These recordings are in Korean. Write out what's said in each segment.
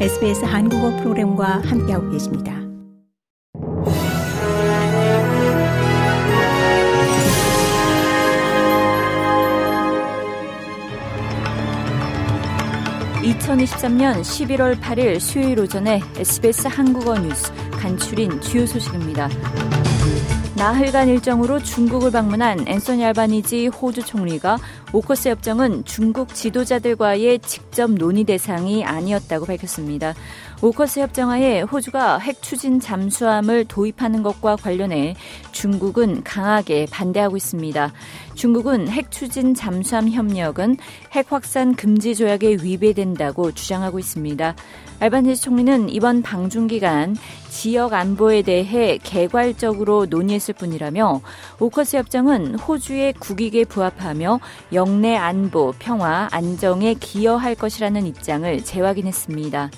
SBS 한국어 프로그램과 함께하고 계십니다. (2023년 11월 8일) 수요일 오전에 SBS 한국어 뉴스 간추린 주요 소식입니다. 나흘간 일정으로 중국을 방문한 앤소니 알바니지 호주 총리가 오커스 협정은 중국 지도자들과의 직접 논의 대상이 아니었다고 밝혔습니다. 오커스 협정하에 호주가 핵 추진 잠수함을 도입하는 것과 관련해 중국은 강하게 반대하고 있습니다. 중국은 핵 추진 잠수함 협력은 핵 확산 금지 조약에 위배된다고 주장하고 있습니다. 알바니지 총리는 이번 방중 기간 지역 안보에 대해 개괄적으로 논의했 을 뿐이라며 오커스 협정은 호주의 국익에 부합하며 영내 안보, 평화, 안정에 기여할 것이라는 입장을 재확인했습니다.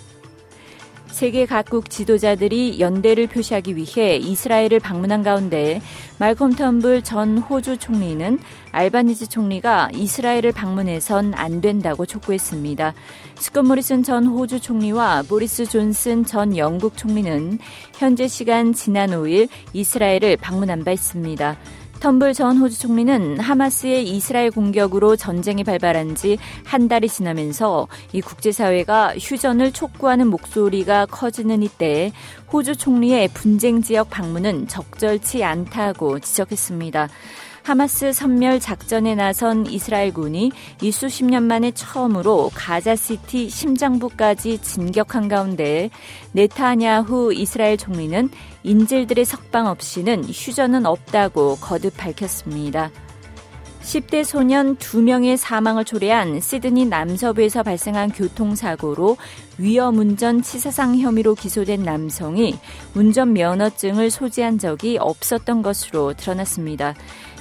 세계 각국 지도자들이 연대를 표시하기 위해 이스라엘을 방문한 가운데 말콤 텀블 전 호주 총리는 알바니즈 총리가 이스라엘을 방문해선 안 된다고 촉구했습니다. 스콧 모리슨 전 호주 총리와 보리스 존슨 전 영국 총리는 현재 시간 지난 5일 이스라엘을 방문한 바 있습니다. 텀블 전 호주 총리는 하마스의 이스라엘 공격으로 전쟁이 발발한 지 한 달이 지나면서 이 국제사회가 휴전을 촉구하는 목소리가 커지는 이때 호주 총리의 분쟁 지역 방문은 적절치 않다고 지적했습니다. 하마스 선멸 작전에 나선 이스라엘군이 이 수십 년 만에 처음으로 가자시티 심장부까지 진격한 가운데 네타냐후 이스라엘 총리는 인질들의 석방 없이는 휴전은 없다고 거듭 밝혔습니다. 10대 소년 2명의 사망을 초래한 시드니 남서부에서 발생한 교통사고로 위험운전 치사상 혐의로 기소된 남성이 운전 면허증을 소지한 적이 없었던 것으로 드러났습니다.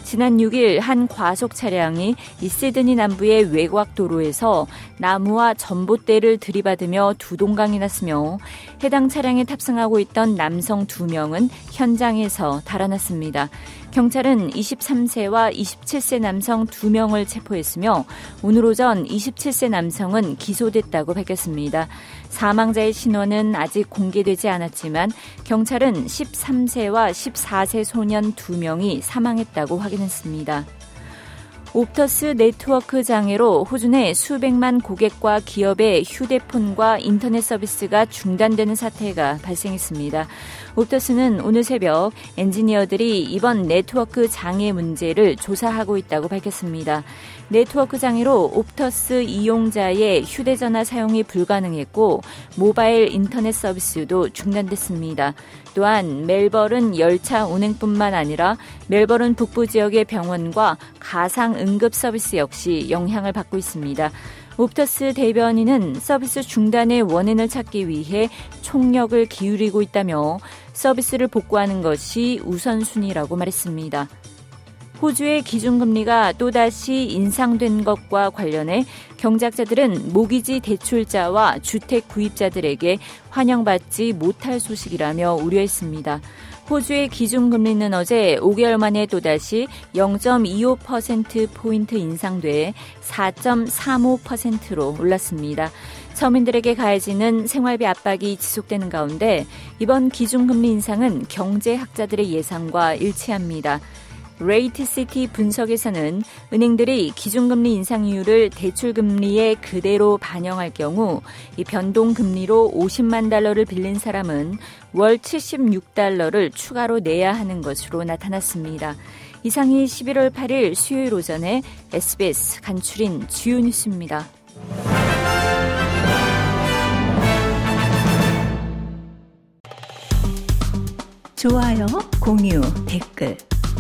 지난 6일 한 과속 차량이 이시드니 남부의 외곽 도로에서 나무와 전봇대를 들이받으며 두 동강이 났으며 해당 차량에 탑승하고 있던 남성 2명은 현장에서 달아났습니다. 경찰은 23세와 27세 남성 2명을 체포했으며 오늘 오전 27세 남성은 기소됐다고 밝혔습니다. 사망자의 신원은 아직 공개되지 않았지만 경찰은 13세와 14세 소년 2명이 사망했다고 확인 했습니다. 옵터스 네트워크 장애로 호주 내 수백만 고객과 기업의 휴대폰과 인터넷 서비스가 중단되는 사태가 발생했습니다. 옵터스는 오늘 새벽 엔지니어들이 이번 네트워크 장애 문제를 조사하고 있다고 밝혔습니다. 네트워크 장애로 옵터스 이용자의 휴대전화 사용이 불가능했고 모바일 인터넷 서비스도 중단됐습니다. 또한 멜버른 열차 운행뿐만 아니라 멜버른 북부 지역의 병원과 가상 응급 서비스 역시 영향을 받고 있습니다. 옵터스 대변인은 서비스 중단의 원인을 찾기 위해 총력을 기울이고 있다며 서비스를 복구하는 것이 우선순위라고 말했습니다. 호주의 기준금리가 또다시 인상된 것과 관련해 경작자들은 모기지 대출자와 주택 구입자들에게 환영받지 못할 소식이라며 우려했습니다. 호주의 기준금리는 어제 5개월 만에 또다시 0.25%포인트 인상돼 4.35%로 올랐습니다. 서민들에게 가해지는 생활비 압박이 지속되는 가운데 이번 기준금리 인상은 경제학자들의 예상과 일치합니다. 레이트시티 분석에서는 은행들이 기준금리 인상 이유를 대출금리에 그대로 반영할 경우 이 변동금리로 50만 달러를 빌린 사람은 월 76달러를 추가로 내야 하는 것으로 나타났습니다. 이상이 11월 8일 수요일 오전에 SBS 간추린 주요 뉴스입니다. 좋아요, 공유, 댓글